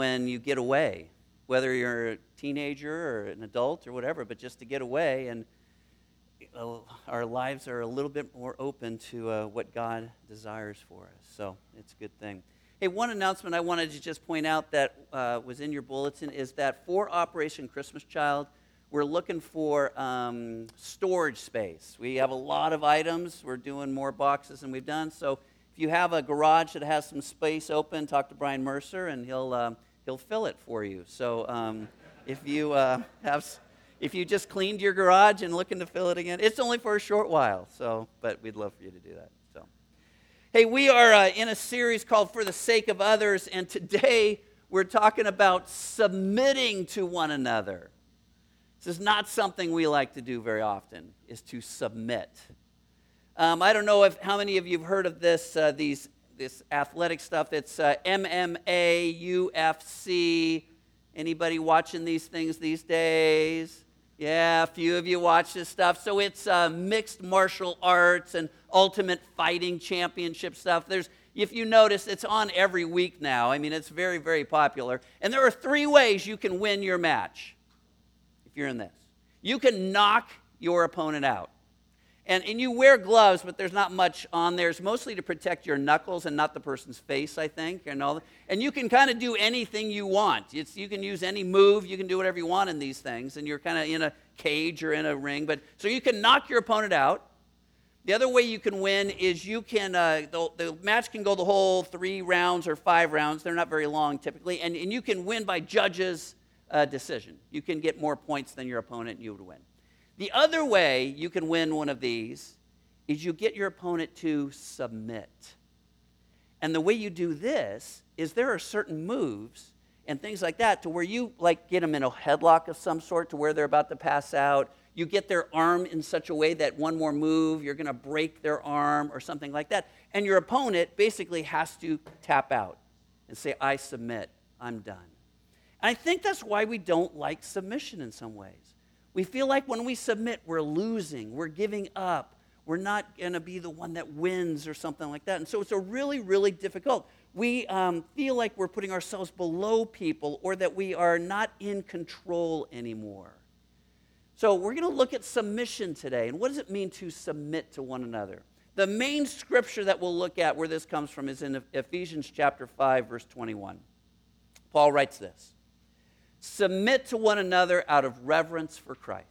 when you get away, whether you're a teenager or an adult or whatever, but just to get away and uh, our lives are a little bit more open to uh, what God desires for us. So it's a good thing. Hey, one announcement I wanted to just point out that uh, was in your bulletin is that for Operation Christmas Child, we're looking for um, storage space. We have a lot of items. We're doing more boxes than we've done. So if you have a garage that has some space open, talk to Brian Mercer and he'll, uh, he'll fill it for you. So um, if you uh, have, if you just cleaned your garage and looking to fill it again, it's only for a short while. So, but we'd love for you to do that. So, hey, we are uh, in a series called "For the Sake of Others," and today we're talking about submitting to one another. This is not something we like to do very often, is to submit. Um, I don't know if how many of you have heard of this, uh, these, this athletic stuff. It's uh, MMA, UFC. Anybody watching these things these days? Yeah, a few of you watch this stuff. So it's uh, mixed martial arts and ultimate fighting championship stuff. There's, if you notice, it's on every week now. I mean, it's very, very popular. And there are three ways you can win your match if you're in this. You can knock your opponent out. And, and you wear gloves, but there's not much on there. It's mostly to protect your knuckles and not the person's face, I think. And, all and you can kind of do anything you want. It's, you can use any move. You can do whatever you want in these things. And you're kind of in a cage or in a ring. But So you can knock your opponent out. The other way you can win is you can, uh, the, the, match can go the whole three rounds or five rounds. They're not very long typically. And, and you can win by judges' uh, decision. You can get more points than your opponent and you would win. The other way you can win one of these is you get your opponent to submit. And the way you do this is there are certain moves and things like that to where you like get them in a headlock of some sort to where they're about to pass out. You get their arm in such a way that one more move, you're going to break their arm or something like that. And your opponent basically has to tap out and say, I submit, I'm done. And I think that's why we don't like submission in some ways. We feel like when we submit, we're losing, we're giving up, we're not going to be the one that wins or something like that. And so it's a really, really difficult. We um, feel like we're putting ourselves below people or that we are not in control anymore. So we're going to look at submission today. And what does it mean to submit to one another? The main scripture that we'll look at where this comes from is in Ephesians chapter 5 verse 21. Paul writes this. Submit to one another out of reverence for Christ.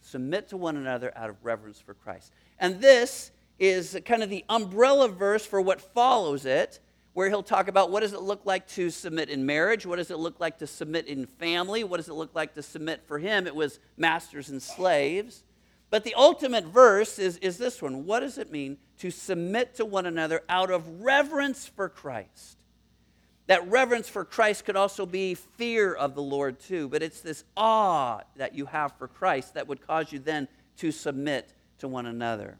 Submit to one another out of reverence for Christ. And this is kind of the umbrella verse for what follows it, where he'll talk about what does it look like to submit in marriage? What does it look like to submit in family? What does it look like to submit for him? It was masters and slaves. But the ultimate verse is, is this one What does it mean to submit to one another out of reverence for Christ? That reverence for Christ could also be fear of the Lord, too. But it's this awe that you have for Christ that would cause you then to submit to one another.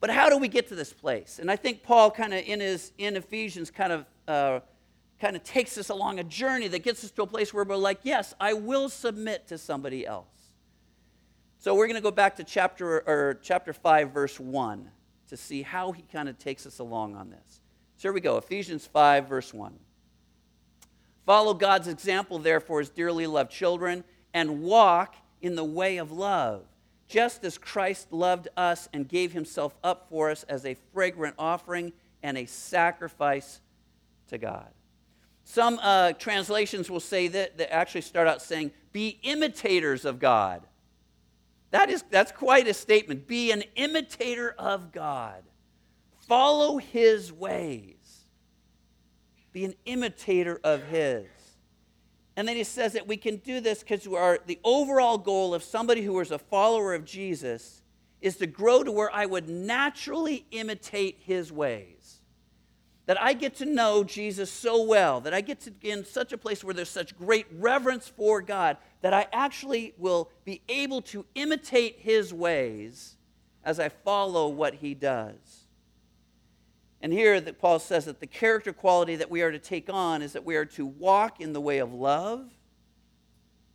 But how do we get to this place? And I think Paul kind of in his in Ephesians kind of uh, kind of takes us along a journey that gets us to a place where we're like, yes, I will submit to somebody else. So we're going to go back to chapter or chapter 5 verse 1 to see how he kind of takes us along on this. So here we go, Ephesians 5 verse 1. Follow God's example, therefore, as dearly loved children, and walk in the way of love, just as Christ loved us and gave himself up for us as a fragrant offering and a sacrifice to God. Some uh, translations will say that, that actually start out saying, be imitators of God. That is, that's quite a statement. Be an imitator of God. Follow his ways. Be an imitator of His. And then he says that we can do this because the overall goal of somebody who is a follower of Jesus is to grow to where I would naturally imitate his ways. That I get to know Jesus so well, that I get to be in such a place where there's such great reverence for God, that I actually will be able to imitate his ways as I follow what he does. And here that Paul says that the character quality that we are to take on is that we are to walk in the way of love.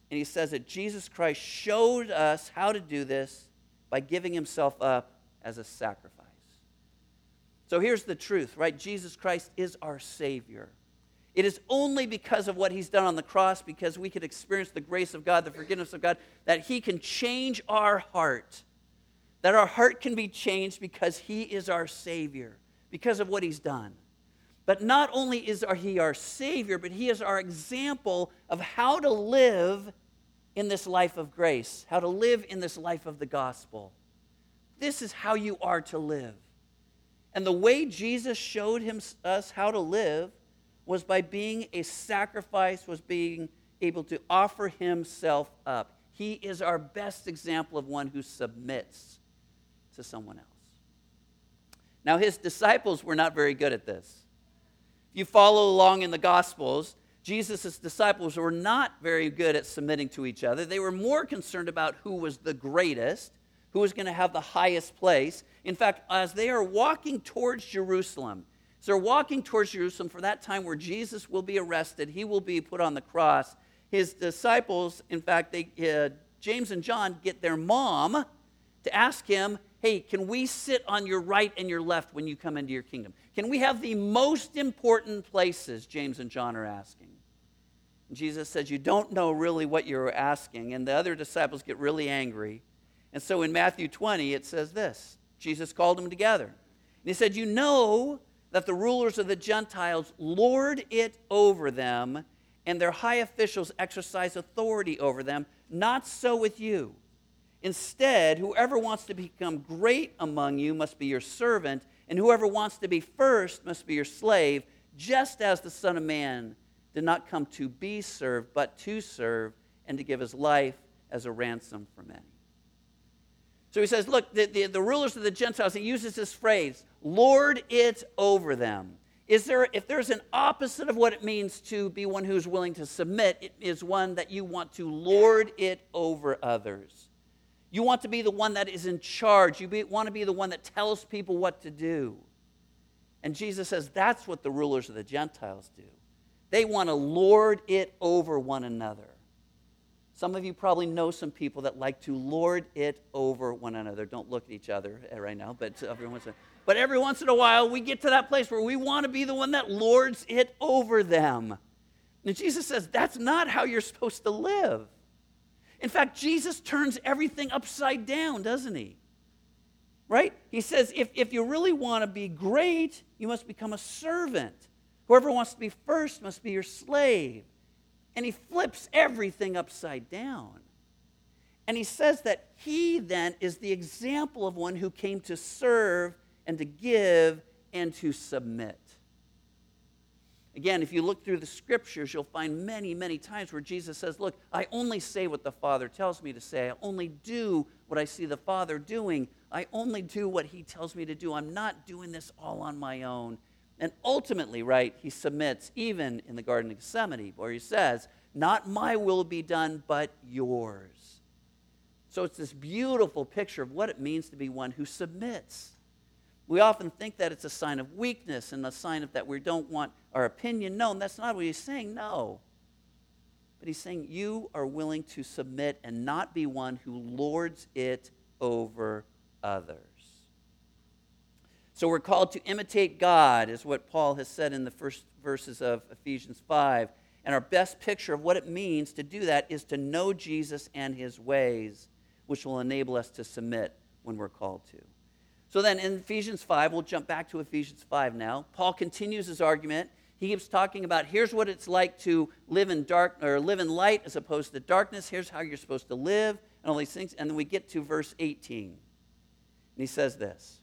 And he says that Jesus Christ showed us how to do this by giving himself up as a sacrifice. So here's the truth, right? Jesus Christ is our Savior. It is only because of what he's done on the cross, because we can experience the grace of God, the forgiveness of God, that he can change our heart. That our heart can be changed because he is our Savior, because of what he's done. But not only is he our Savior, but he is our example of how to live in this life of grace, how to live in this life of the gospel. This is how you are to live. And the way Jesus showed him, us how to live was by being a sacrifice, was being able to offer himself up. He is our best example of one who submits to someone else. Now, his disciples were not very good at this. If you follow along in the Gospels, Jesus' disciples were not very good at submitting to each other. They were more concerned about who was the greatest, who was going to have the highest place. In fact, as they are walking towards Jerusalem, so they're walking towards Jerusalem for that time where Jesus will be arrested, he will be put on the cross. His disciples, in fact, they, uh, James and John get their mom to ask him, hey, can we sit on your right and your left when you come into your kingdom? Can we have the most important places? James and John are asking. And Jesus says, You don't know really what you're asking. And the other disciples get really angry. And so in Matthew 20, it says this Jesus called them together. And he said, You know that the rulers of the Gentiles lord it over them, and their high officials exercise authority over them. Not so with you. Instead, whoever wants to become great among you must be your servant, and whoever wants to be first must be your slave, just as the Son of Man did not come to be served, but to serve and to give his life as a ransom for many. So he says, Look, the, the, the rulers of the Gentiles, he uses this phrase, Lord it over them. Is there, if there's an opposite of what it means to be one who's willing to submit, it is one that you want to lord it over others. You want to be the one that is in charge. You be, want to be the one that tells people what to do. And Jesus says that's what the rulers of the Gentiles do. They want to lord it over one another. Some of you probably know some people that like to lord it over one another. Don't look at each other eh, right now, but every once in, but every once in a while we get to that place where we want to be the one that lords it over them. And Jesus says that's not how you're supposed to live. In fact, Jesus turns everything upside down, doesn't he? Right? He says, if, if you really want to be great, you must become a servant. Whoever wants to be first must be your slave. And he flips everything upside down. And he says that he then is the example of one who came to serve and to give and to submit. Again, if you look through the scriptures, you'll find many, many times where Jesus says, Look, I only say what the Father tells me to say. I only do what I see the Father doing. I only do what He tells me to do. I'm not doing this all on my own. And ultimately, right, He submits, even in the Garden of Gethsemane, where He says, Not my will be done, but yours. So it's this beautiful picture of what it means to be one who submits. We often think that it's a sign of weakness and a sign of that we don't want our opinion known. That's not what he's saying, no. But he's saying you are willing to submit and not be one who lords it over others. So we're called to imitate God, is what Paul has said in the first verses of Ephesians 5. And our best picture of what it means to do that is to know Jesus and his ways, which will enable us to submit when we're called to. So then in Ephesians 5, we'll jump back to Ephesians 5 now. Paul continues his argument. He keeps talking about here's what it's like to live in dark or live in light as opposed to darkness. Here's how you're supposed to live and all these things. And then we get to verse 18. And he says this.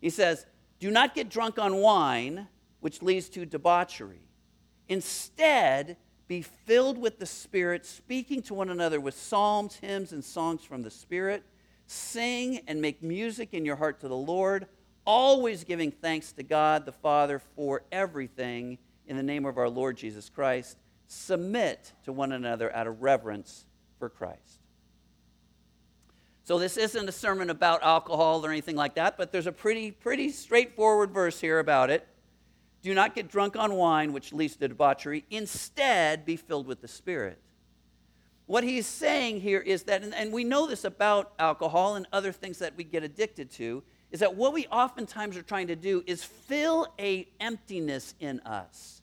He says, "Do not get drunk on wine, which leads to debauchery. Instead, be filled with the Spirit, speaking to one another with psalms, hymns, and songs from the Spirit." Sing and make music in your heart to the Lord, always giving thanks to God the Father for everything in the name of our Lord Jesus Christ. Submit to one another out of reverence for Christ. So this isn't a sermon about alcohol or anything like that, but there's a pretty pretty straightforward verse here about it. Do not get drunk on wine, which leads to debauchery. Instead, be filled with the Spirit. What he's saying here is that, and we know this about alcohol and other things that we get addicted to, is that what we oftentimes are trying to do is fill a emptiness in us.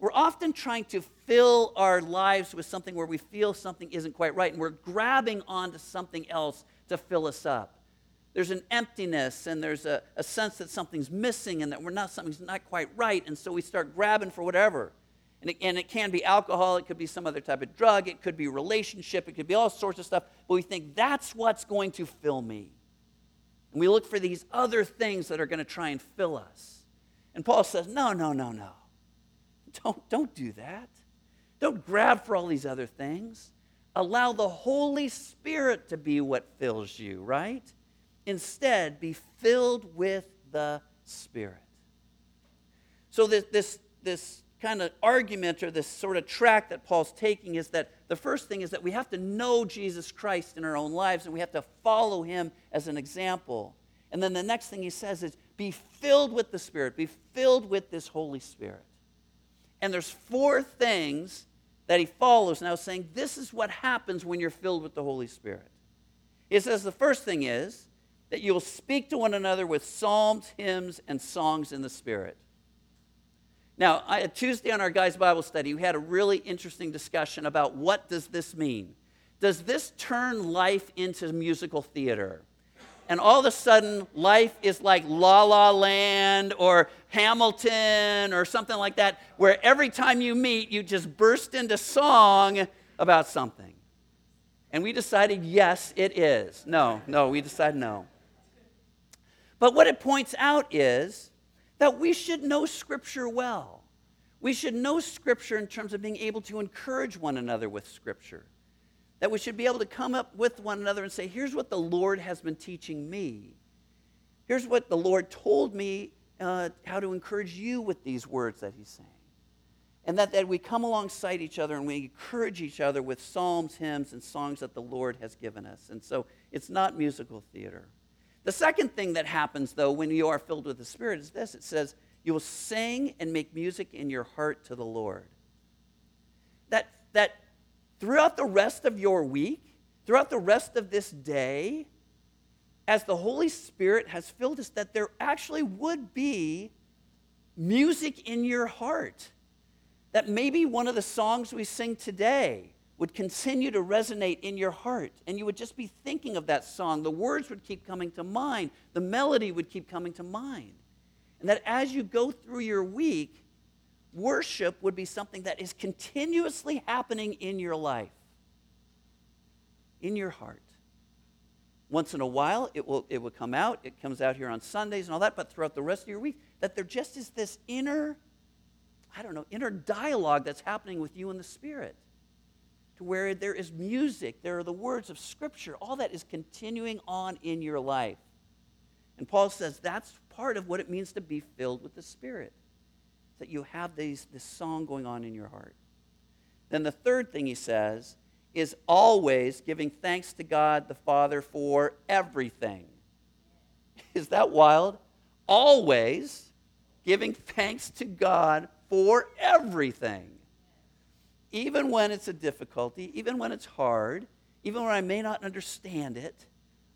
we're often trying to fill our lives with something where we feel something isn't quite right, and we're grabbing onto something else to fill us up. There's an emptiness, and there's a, a sense that something's missing, and that we're not something's not quite right, and so we start grabbing for whatever. And it, and it can be alcohol, it could be some other type of drug, it could be relationship, it could be all sorts of stuff. But we think that's what's going to fill me. And we look for these other things that are going to try and fill us. And Paul says, no, no, no, no. Don't, don't do that. Don't grab for all these other things. Allow the Holy Spirit to be what fills you, right? Instead, be filled with the Spirit. So, this, this, this kind of argument or this sort of track that Paul's taking is that the first thing is that we have to know Jesus Christ in our own lives and we have to follow him as an example. And then the next thing he says is be filled with the Spirit, be filled with this Holy Spirit. And there's four things that he follows now saying this is what happens when you're filled with the Holy Spirit. He says the first thing is that you'll speak to one another with psalms, hymns, and songs in the Spirit. Now, I, Tuesday on our guys' Bible study, we had a really interesting discussion about what does this mean? Does this turn life into musical theater? And all of a sudden, life is like La La Land or Hamilton or something like that, where every time you meet, you just burst into song about something. And we decided, yes, it is. No, no, we decided no. But what it points out is that we should know Scripture well. We should know Scripture in terms of being able to encourage one another with Scripture. That we should be able to come up with one another and say, here's what the Lord has been teaching me. Here's what the Lord told me uh, how to encourage you with these words that He's saying. And that, that we come alongside each other and we encourage each other with psalms, hymns, and songs that the Lord has given us. And so it's not musical theater. The second thing that happens, though, when you are filled with the Spirit is this it says, You will sing and make music in your heart to the Lord. That, that throughout the rest of your week, throughout the rest of this day, as the Holy Spirit has filled us, that there actually would be music in your heart. That maybe one of the songs we sing today would continue to resonate in your heart. And you would just be thinking of that song. The words would keep coming to mind, the melody would keep coming to mind. And that as you go through your week, worship would be something that is continuously happening in your life, in your heart. Once in a while, it will, it will come out. It comes out here on Sundays and all that, but throughout the rest of your week, that there just is this inner, I don't know, inner dialogue that's happening with you in the Spirit to where there is music, there are the words of Scripture, all that is continuing on in your life. And Paul says that's part of what it means to be filled with the Spirit, that you have these, this song going on in your heart. Then the third thing he says is always giving thanks to God the Father for everything. Is that wild? Always giving thanks to God for everything even when it's a difficulty, even when it's hard, even when I may not understand it,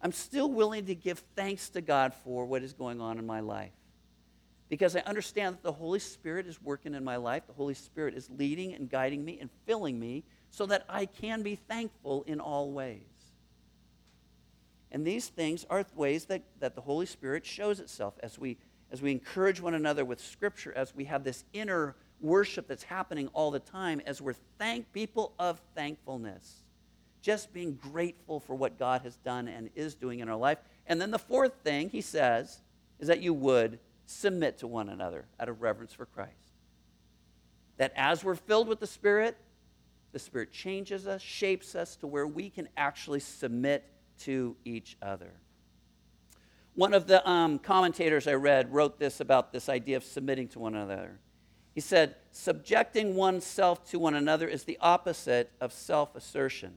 I'm still willing to give thanks to God for what is going on in my life. Because I understand that the Holy Spirit is working in my life. The Holy Spirit is leading and guiding me and filling me so that I can be thankful in all ways. And these things are ways that, that the Holy Spirit shows itself as we, as we encourage one another with Scripture, as we have this inner worship that's happening all the time as we're thank people of thankfulness. Just being grateful for what God has done and is doing in our life. And then the fourth thing he says is that you would submit to one another out of reverence for Christ. That as we're filled with the Spirit, the Spirit changes us, shapes us to where we can actually submit to each other. One of the um, commentators I read wrote this about this idea of submitting to one another. He said, subjecting oneself to one another is the opposite of self assertion,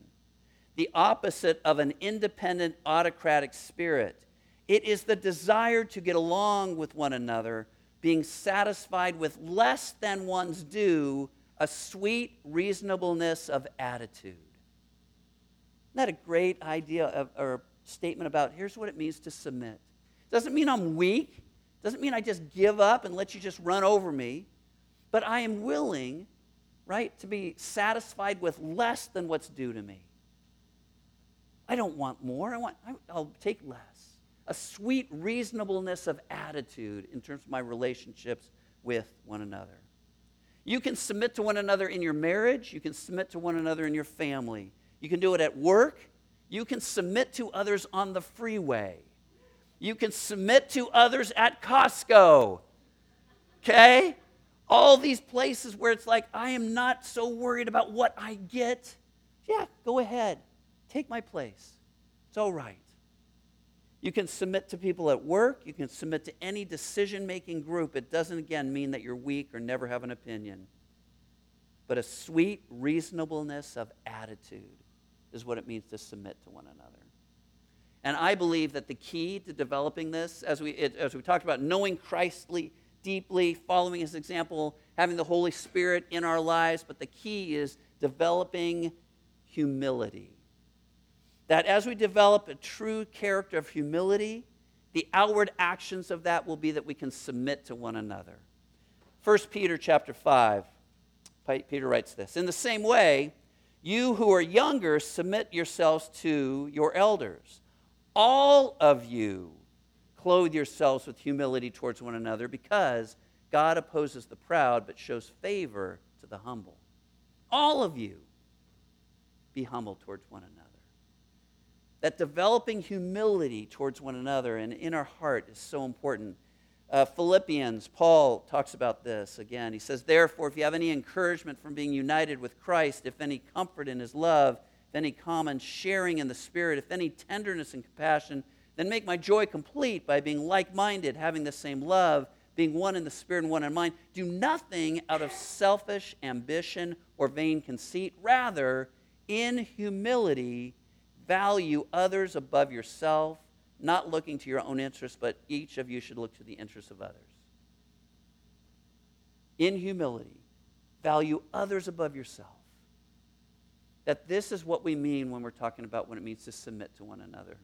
the opposite of an independent autocratic spirit. It is the desire to get along with one another, being satisfied with less than one's due, a sweet reasonableness of attitude. Isn't that a great idea of, or statement about here's what it means to submit? Doesn't mean I'm weak. Doesn't mean I just give up and let you just run over me but I am willing, right, to be satisfied with less than what's due to me. I don't want more. I want, I'll take less. A sweet reasonableness of attitude in terms of my relationships with one another. You can submit to one another in your marriage. You can submit to one another in your family. You can do it at work. You can submit to others on the freeway. You can submit to others at Costco. Okay? All these places where it's like, I am not so worried about what I get. Yeah, go ahead. Take my place. It's all right. You can submit to people at work. You can submit to any decision making group. It doesn't, again, mean that you're weak or never have an opinion. But a sweet reasonableness of attitude is what it means to submit to one another. And I believe that the key to developing this, as we, it, as we talked about, knowing Christly deeply, following his example, having the Holy Spirit in our lives, but the key is developing humility that as we develop a true character of humility, the outward actions of that will be that we can submit to one another. 1 Peter chapter 5, Peter writes this In the same way, you who are younger, submit yourselves to your elders. All of you clothe yourselves with humility towards one another because God opposes the proud but shows favor to the humble. All of you be humble towards one another that developing humility towards one another and in our heart is so important. Uh, Philippians, Paul talks about this again. He says, Therefore, if you have any encouragement from being united with Christ, if any comfort in his love, if any common sharing in the Spirit, if any tenderness and compassion, then make my joy complete by being like minded, having the same love, being one in the Spirit and one in mind. Do nothing out of selfish ambition or vain conceit. Rather, in humility, value others above yourself, not looking to your own interests, but each of you should look to the interests of others. In humility, value others above yourself. That this is what we mean when we're talking about what it means to submit to one another.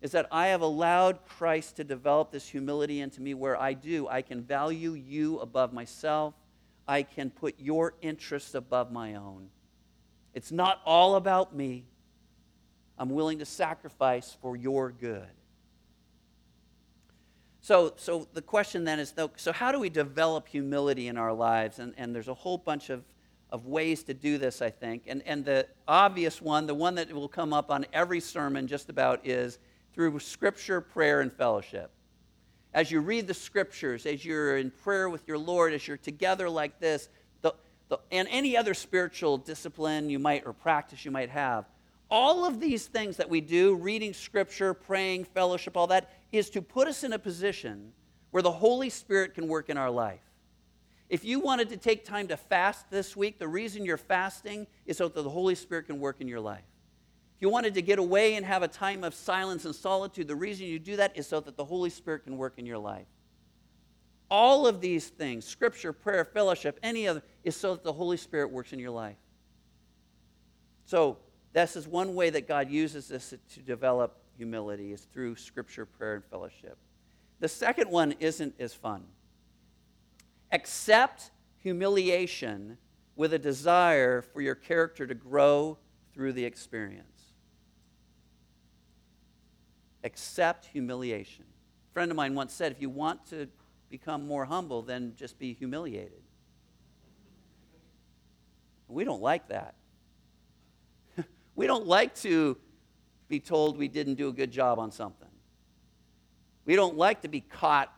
Is that I have allowed Christ to develop this humility into me where I do. I can value you above myself. I can put your interests above my own. It's not all about me. I'm willing to sacrifice for your good. So, so the question then is so, how do we develop humility in our lives? And, and there's a whole bunch of, of ways to do this, I think. And, and the obvious one, the one that will come up on every sermon just about, is through scripture, prayer, and fellowship. As you read the scriptures, as you're in prayer with your Lord, as you're together like this, the, the, and any other spiritual discipline you might or practice you might have, all of these things that we do, reading scripture, praying, fellowship, all that, is to put us in a position where the Holy Spirit can work in our life. If you wanted to take time to fast this week, the reason you're fasting is so that the Holy Spirit can work in your life. You wanted to get away and have a time of silence and solitude, the reason you do that is so that the Holy Spirit can work in your life. All of these things, scripture, prayer, fellowship, any of them, is so that the Holy Spirit works in your life. So, this is one way that God uses this to develop humility is through scripture, prayer, and fellowship. The second one isn't as fun. Accept humiliation with a desire for your character to grow through the experience. Accept humiliation. A friend of mine once said if you want to become more humble, then just be humiliated. We don't like that. We don't like to be told we didn't do a good job on something. We don't like to be caught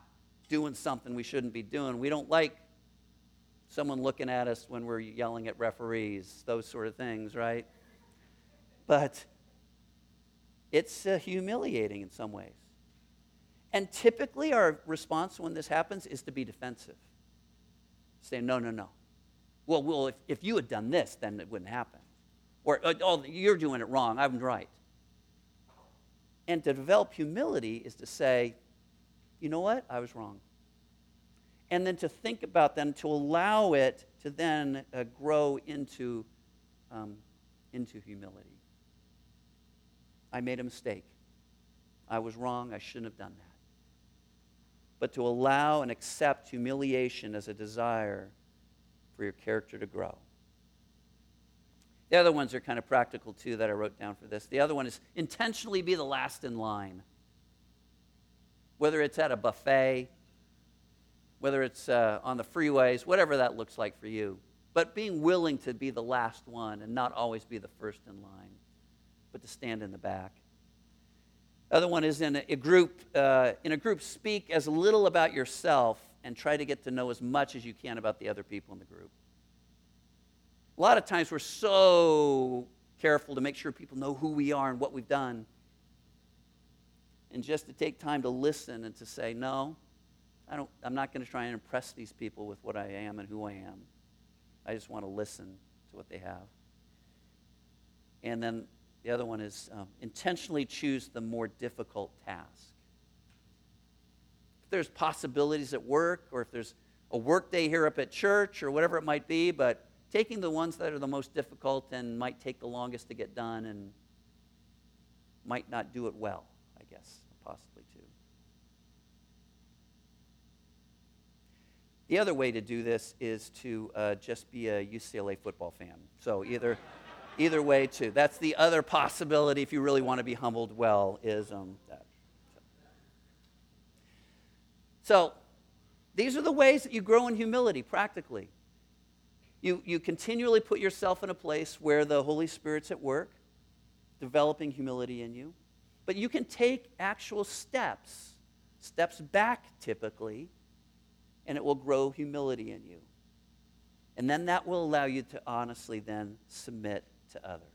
doing something we shouldn't be doing. We don't like someone looking at us when we're yelling at referees, those sort of things, right? But it's uh, humiliating in some ways. And typically, our response when this happens is to be defensive. Say, no, no, no. Well, well if, if you had done this, then it wouldn't happen. Or, uh, oh, you're doing it wrong. I'm right. And to develop humility is to say, you know what? I was wrong. And then to think about then, to allow it to then uh, grow into, um, into humility. I made a mistake. I was wrong. I shouldn't have done that. But to allow and accept humiliation as a desire for your character to grow. The other ones are kind of practical too that I wrote down for this. The other one is intentionally be the last in line. Whether it's at a buffet, whether it's uh, on the freeways, whatever that looks like for you. But being willing to be the last one and not always be the first in line, but to stand in the back. Other one is in a group. Uh, in a group, speak as little about yourself and try to get to know as much as you can about the other people in the group. A lot of times we're so careful to make sure people know who we are and what we've done. And just to take time to listen and to say, no, I don't, I'm not going to try and impress these people with what I am and who I am. I just want to listen to what they have. And then the other one is um, intentionally choose the more difficult task. If there's possibilities at work, or if there's a work day here up at church, or whatever it might be, but taking the ones that are the most difficult and might take the longest to get done and might not do it well, I guess, possibly too. The other way to do this is to uh, just be a UCLA football fan. So either, either way too. That's the other possibility if you really want to be humbled well is um, that. So these are the ways that you grow in humility practically. You, you continually put yourself in a place where the Holy Spirit's at work, developing humility in you. But you can take actual steps, steps back typically, and it will grow humility in you. And then that will allow you to honestly then submit to others.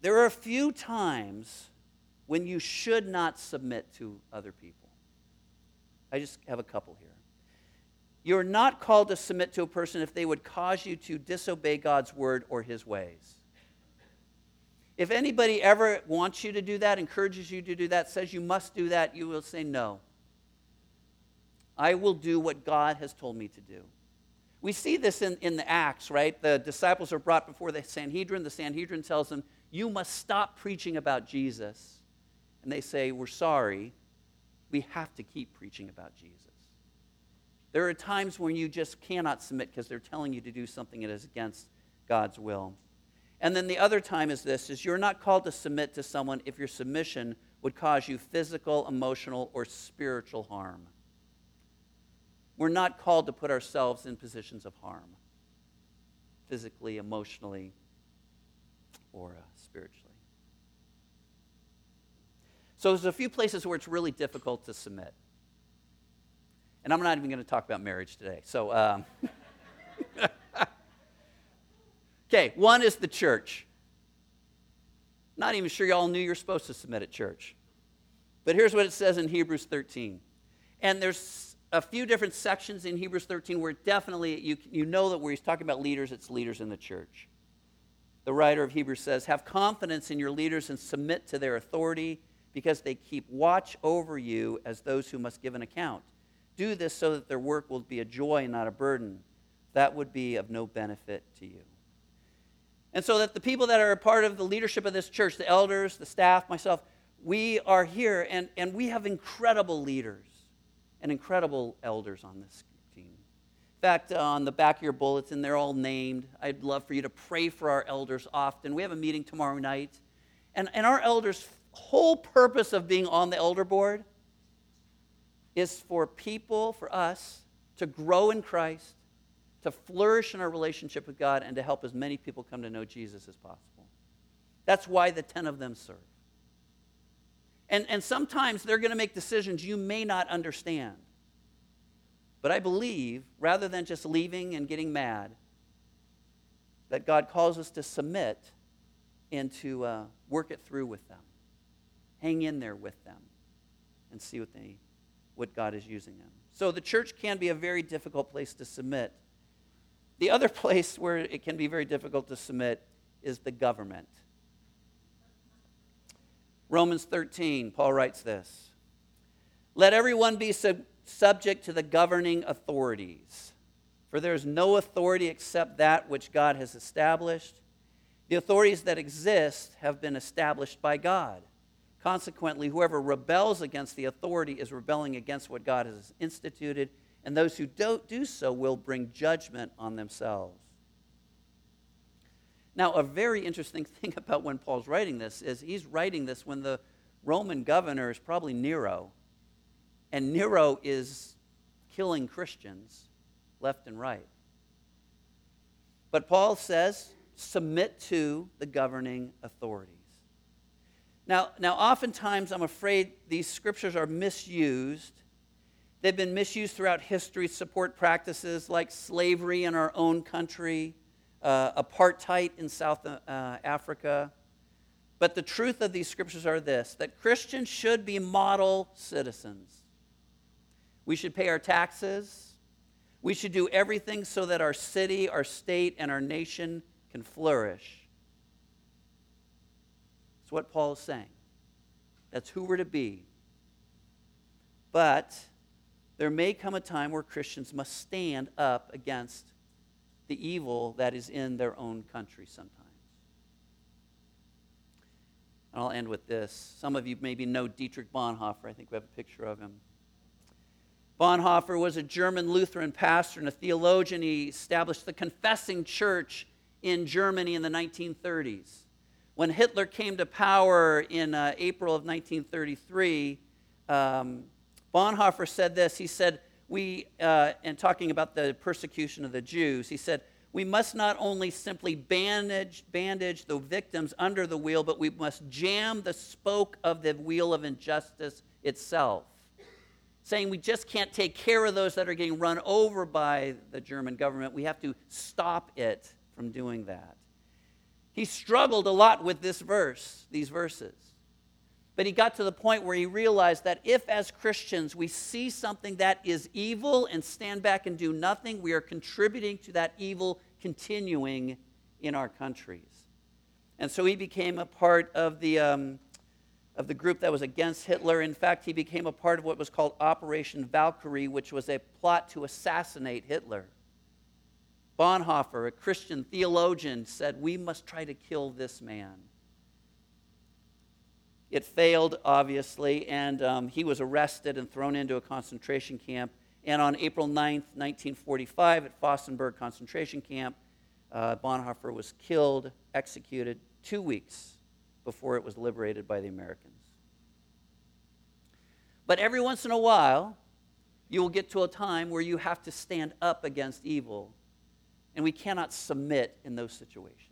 There are a few times when you should not submit to other people. I just have a couple here. You're not called to submit to a person if they would cause you to disobey God's word or his ways. If anybody ever wants you to do that, encourages you to do that, says you must do that, you will say no. I will do what God has told me to do. We see this in, in the Acts, right? The disciples are brought before the Sanhedrin. The Sanhedrin tells them, You must stop preaching about Jesus. And they say, We're sorry. We have to keep preaching about Jesus. There are times when you just cannot submit because they're telling you to do something that is against God's will. And then the other time is this is you're not called to submit to someone if your submission would cause you physical, emotional, or spiritual harm. We're not called to put ourselves in positions of harm, physically, emotionally, or uh, spiritually. So there's a few places where it's really difficult to submit. And I'm not even going to talk about marriage today. So, um, okay, one is the church. Not even sure y'all knew you're supposed to submit at church. But here's what it says in Hebrews 13. And there's a few different sections in Hebrews 13 where definitely you, you know that where he's talking about leaders, it's leaders in the church. The writer of Hebrews says, Have confidence in your leaders and submit to their authority because they keep watch over you as those who must give an account do this so that their work will be a joy and not a burden. That would be of no benefit to you. And so that the people that are a part of the leadership of this church, the elders, the staff, myself, we are here and, and we have incredible leaders and incredible elders on this team. In fact, uh, on the back of your bulletin, they're all named. I'd love for you to pray for our elders often. We have a meeting tomorrow night. And, and our elders' whole purpose of being on the elder board is for people, for us, to grow in Christ, to flourish in our relationship with God, and to help as many people come to know Jesus as possible. That's why the 10 of them serve. And, and sometimes they're going to make decisions you may not understand. But I believe, rather than just leaving and getting mad, that God calls us to submit and to uh, work it through with them. Hang in there with them and see what they what God is using them. So the church can be a very difficult place to submit. The other place where it can be very difficult to submit is the government. Romans 13, Paul writes this Let everyone be sub- subject to the governing authorities, for there is no authority except that which God has established. The authorities that exist have been established by God. Consequently, whoever rebels against the authority is rebelling against what God has instituted, and those who don't do so will bring judgment on themselves. Now, a very interesting thing about when Paul's writing this is he's writing this when the Roman governor is probably Nero, and Nero is killing Christians left and right. But Paul says, submit to the governing authorities. Now, now, oftentimes, I'm afraid these scriptures are misused. They've been misused throughout history to support practices like slavery in our own country, uh, apartheid in South uh, Africa. But the truth of these scriptures are this that Christians should be model citizens. We should pay our taxes. We should do everything so that our city, our state, and our nation can flourish. That's what Paul is saying. That's who we're to be. But there may come a time where Christians must stand up against the evil that is in their own country sometimes. And I'll end with this. Some of you maybe know Dietrich Bonhoeffer. I think we have a picture of him. Bonhoeffer was a German Lutheran pastor and a theologian. He established the Confessing Church in Germany in the 1930s. When Hitler came to power in uh, April of 1933, um, Bonhoeffer said this. He said, We, uh, and talking about the persecution of the Jews, he said, we must not only simply bandage, bandage the victims under the wheel, but we must jam the spoke of the wheel of injustice itself saying we just can't take care of those that are getting run over by the German government. We have to stop it from doing that. He struggled a lot with this verse, these verses. But he got to the point where he realized that if, as Christians, we see something that is evil and stand back and do nothing, we are contributing to that evil continuing in our countries. And so he became a part of the um, of the group that was against Hitler. In fact, he became a part of what was called Operation Valkyrie, which was a plot to assassinate Hitler. Bonhoeffer, a Christian theologian, said, We must try to kill this man. It failed, obviously, and um, he was arrested and thrown into a concentration camp. And on April 9th, 1945, at Flossenbürg concentration camp, uh, Bonhoeffer was killed, executed two weeks before it was liberated by the Americans. But every once in a while, you will get to a time where you have to stand up against evil, and we cannot submit in those situations.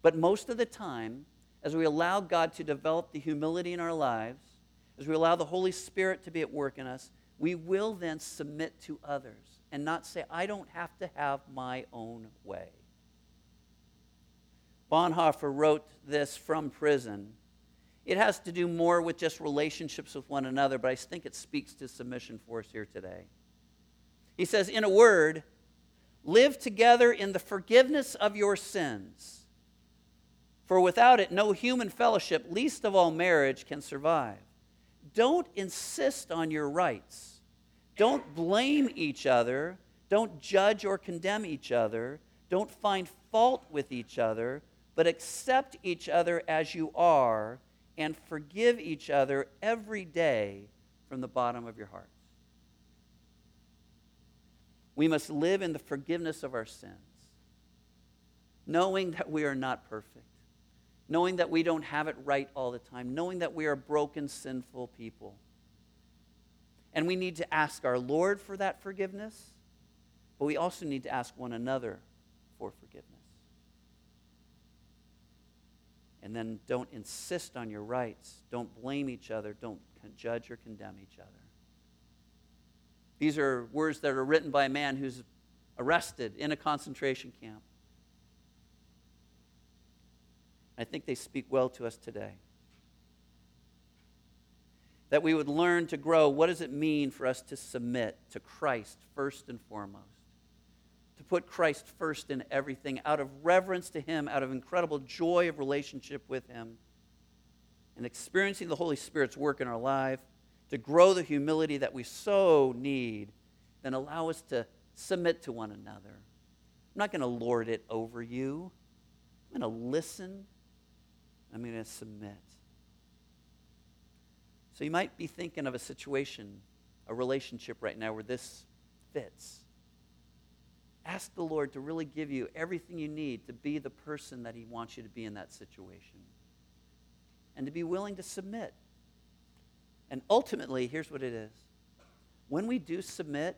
But most of the time, as we allow God to develop the humility in our lives, as we allow the Holy Spirit to be at work in us, we will then submit to others and not say, I don't have to have my own way. Bonhoeffer wrote this from prison. It has to do more with just relationships with one another, but I think it speaks to submission for us here today. He says, in a word, live together in the forgiveness of your sins. For without it, no human fellowship, least of all marriage, can survive. Don't insist on your rights. Don't blame each other. Don't judge or condemn each other. Don't find fault with each other but accept each other as you are and forgive each other every day from the bottom of your hearts. We must live in the forgiveness of our sins, knowing that we are not perfect, knowing that we don't have it right all the time, knowing that we are broken, sinful people. And we need to ask our Lord for that forgiveness, but we also need to ask one another for forgiveness. And then don't insist on your rights. Don't blame each other. Don't judge or condemn each other. These are words that are written by a man who's arrested in a concentration camp. I think they speak well to us today. That we would learn to grow. What does it mean for us to submit to Christ first and foremost? to put Christ first in everything out of reverence to Him, out of incredible joy of relationship with Him, and experiencing the Holy Spirit's work in our life, to grow the humility that we so need, then allow us to submit to one another. I'm not going to lord it over you. I'm going to listen. I'm going to submit. So you might be thinking of a situation a relationship right now where this fits. Ask the Lord to really give you everything you need to be the person that He wants you to be in that situation. And to be willing to submit. And ultimately, here's what it is when we do submit,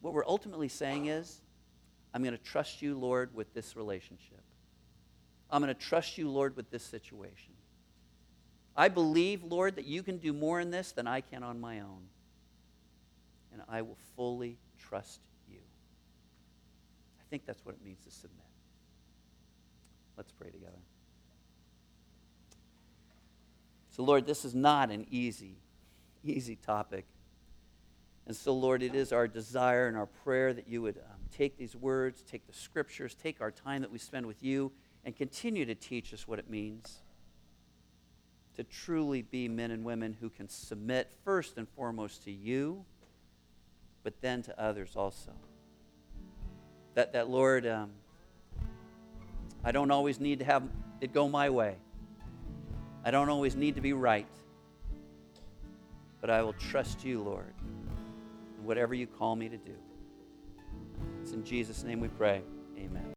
what we're ultimately saying is, I'm going to trust you, Lord, with this relationship. I'm going to trust you, Lord, with this situation. I believe, Lord, that you can do more in this than I can on my own. And I will fully trust you. I think that's what it means to submit. Let's pray together. So, Lord, this is not an easy, easy topic. And so, Lord, it is our desire and our prayer that you would um, take these words, take the scriptures, take our time that we spend with you, and continue to teach us what it means to truly be men and women who can submit first and foremost to you, but then to others also. That, that Lord, um, I don't always need to have it go my way. I don't always need to be right. But I will trust you, Lord, in whatever you call me to do. It's in Jesus' name we pray. Amen.